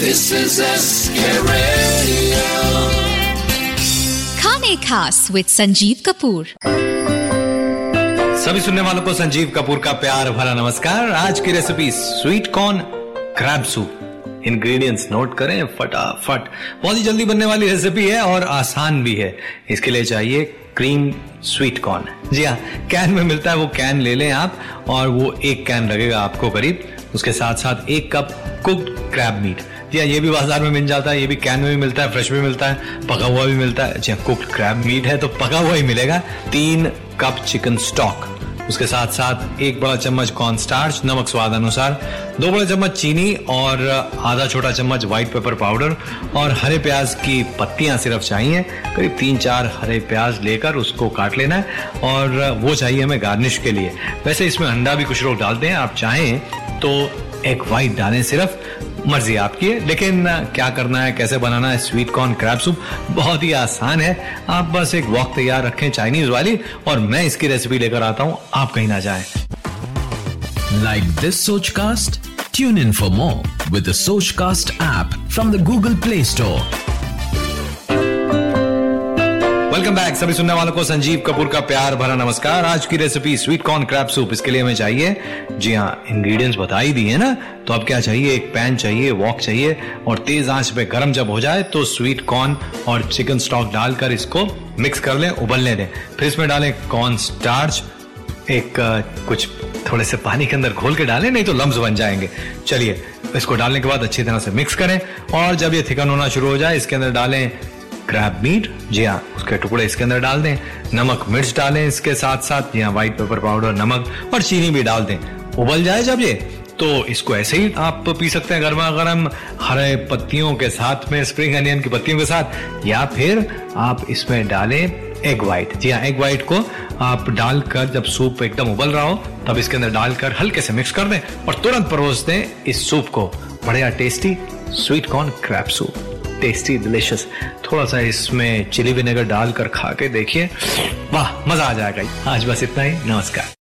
This is SK Radio. खाने खास with Sanjeev Kapoor. सभी सुनने वालों को संजीव कपूर का प्यार भरा नमस्कार। आज की recipe sweet corn crab soup ingredients note करें फटाफट। बहुत ही जल्दी बनने वाली रेसिपी है और आसान भी है। इसके लिए चाहिए क्रीम स्वीट कॉर्न जी हाँ कैन में मिलता है वो कैन ले लें आप और वो एक कैन लगेगा आपको करीब। उसके साथ साथ एक कप कुक्ड क्रैब मीट हाँ ये भी बाज़ार में मिल जाता है, ये भी कैन में भी मिलता है फ्रेश भी मिलता है, पका हुआ भी मिलता है। जी कुक्ड क्रैब मीट है तो पका हुआ ही मिलेगा। तीन कप चिकन स्टॉक उसके साथ साथ एक बड़ा चम्मच कॉर्न स्टार्च नमक स्वाद अनुसार, दो बड़े चम्मच चीनी और आधा छोटा चम्मच व्हाइट पेपर पाउडर और हरे प्याज की पत्तियाँ सिर्फ़ चाहिए। करीब तीन चार हरे प्याज लेकर उसको काट लेना है और वो चाहिए हमें गार्निश के लिए। वैसे इसमें अंडा भी कुछ लोग डालते हैं, आप चाहें तो एक वाइट डालें सिर्फ़ मर्ज़ी आपकी है। लेकिन क्या करना है, कैसे बनाना है स्वीट कॉर्न क्रैब सूप बहुत ही आसान है। आप बस एक वॉक तैयार रखें चाइनीज़ वाली और मैं इसकी रेसिपी लेकर आता हूँ। आप कहीं ना जाए। Like this Sochcast tune in for more with cast app from the Google play Store. Welcome back सभी सुनने वालों को संजीव कपूर का प्यार भरा नमस्कार। आज की recipe sweet corn crab soup इसके लिए हमें चाहिए, जी हाँ इंग्रेडिएंट्स बता ही दिए ना तो अब क्या चाहिए? एक पैन चाहिए वॉक चाहिए, और तेज आँच पे गर्म जब हो जाए तो स्वीट कॉर्न और चिकन स्टॉक डालकर इसको मिक्स कर लें, उबलने दें। फिर इसमें डालें कॉर्न स्टार्च एक कुछ थोड़े से पानी के अंदर घोल के डालें, नहीं तो लम्ब बन जाएँगे। चलिए, इसको डालने के बाद अच्छी तरह से मिक्स करें, और जब ये थिकन होना शुरू हो जाए, इसके अंदर डालें क्रैब मीट जी हाँ उसके टुकड़े इसके अंदर डाल दें, नमक मिर्च डालें इसके साथ साथ जी हाँ व्हाइट पेपर पाउडर नमक और चीनी भी डाल दें। उबल जाए जब ये तो इसको ऐसे ही आप पी सकते हैं गर्मा गर्म हरे पत्तियों के साथ में स्प्रिंग अनियन की पत्तियों के साथ, या फिर आप इसमें डालें एग वाइट जी हाँ एग वाइट को आप डालकर जब सूप एकदम उबल रहा हो, तब इसके अंदर डालकर हल्के से मिक्स कर दें और तुरंत परोस दें इस सूप को। बढ़िया tasty sweet corn crab soup tasty delicious थोड़ा सा इसमें चिली विनेगर डालकर खा के देखिए। वाह, मज़ा आ जाएगा। आज बस इतना ही। नमस्कार।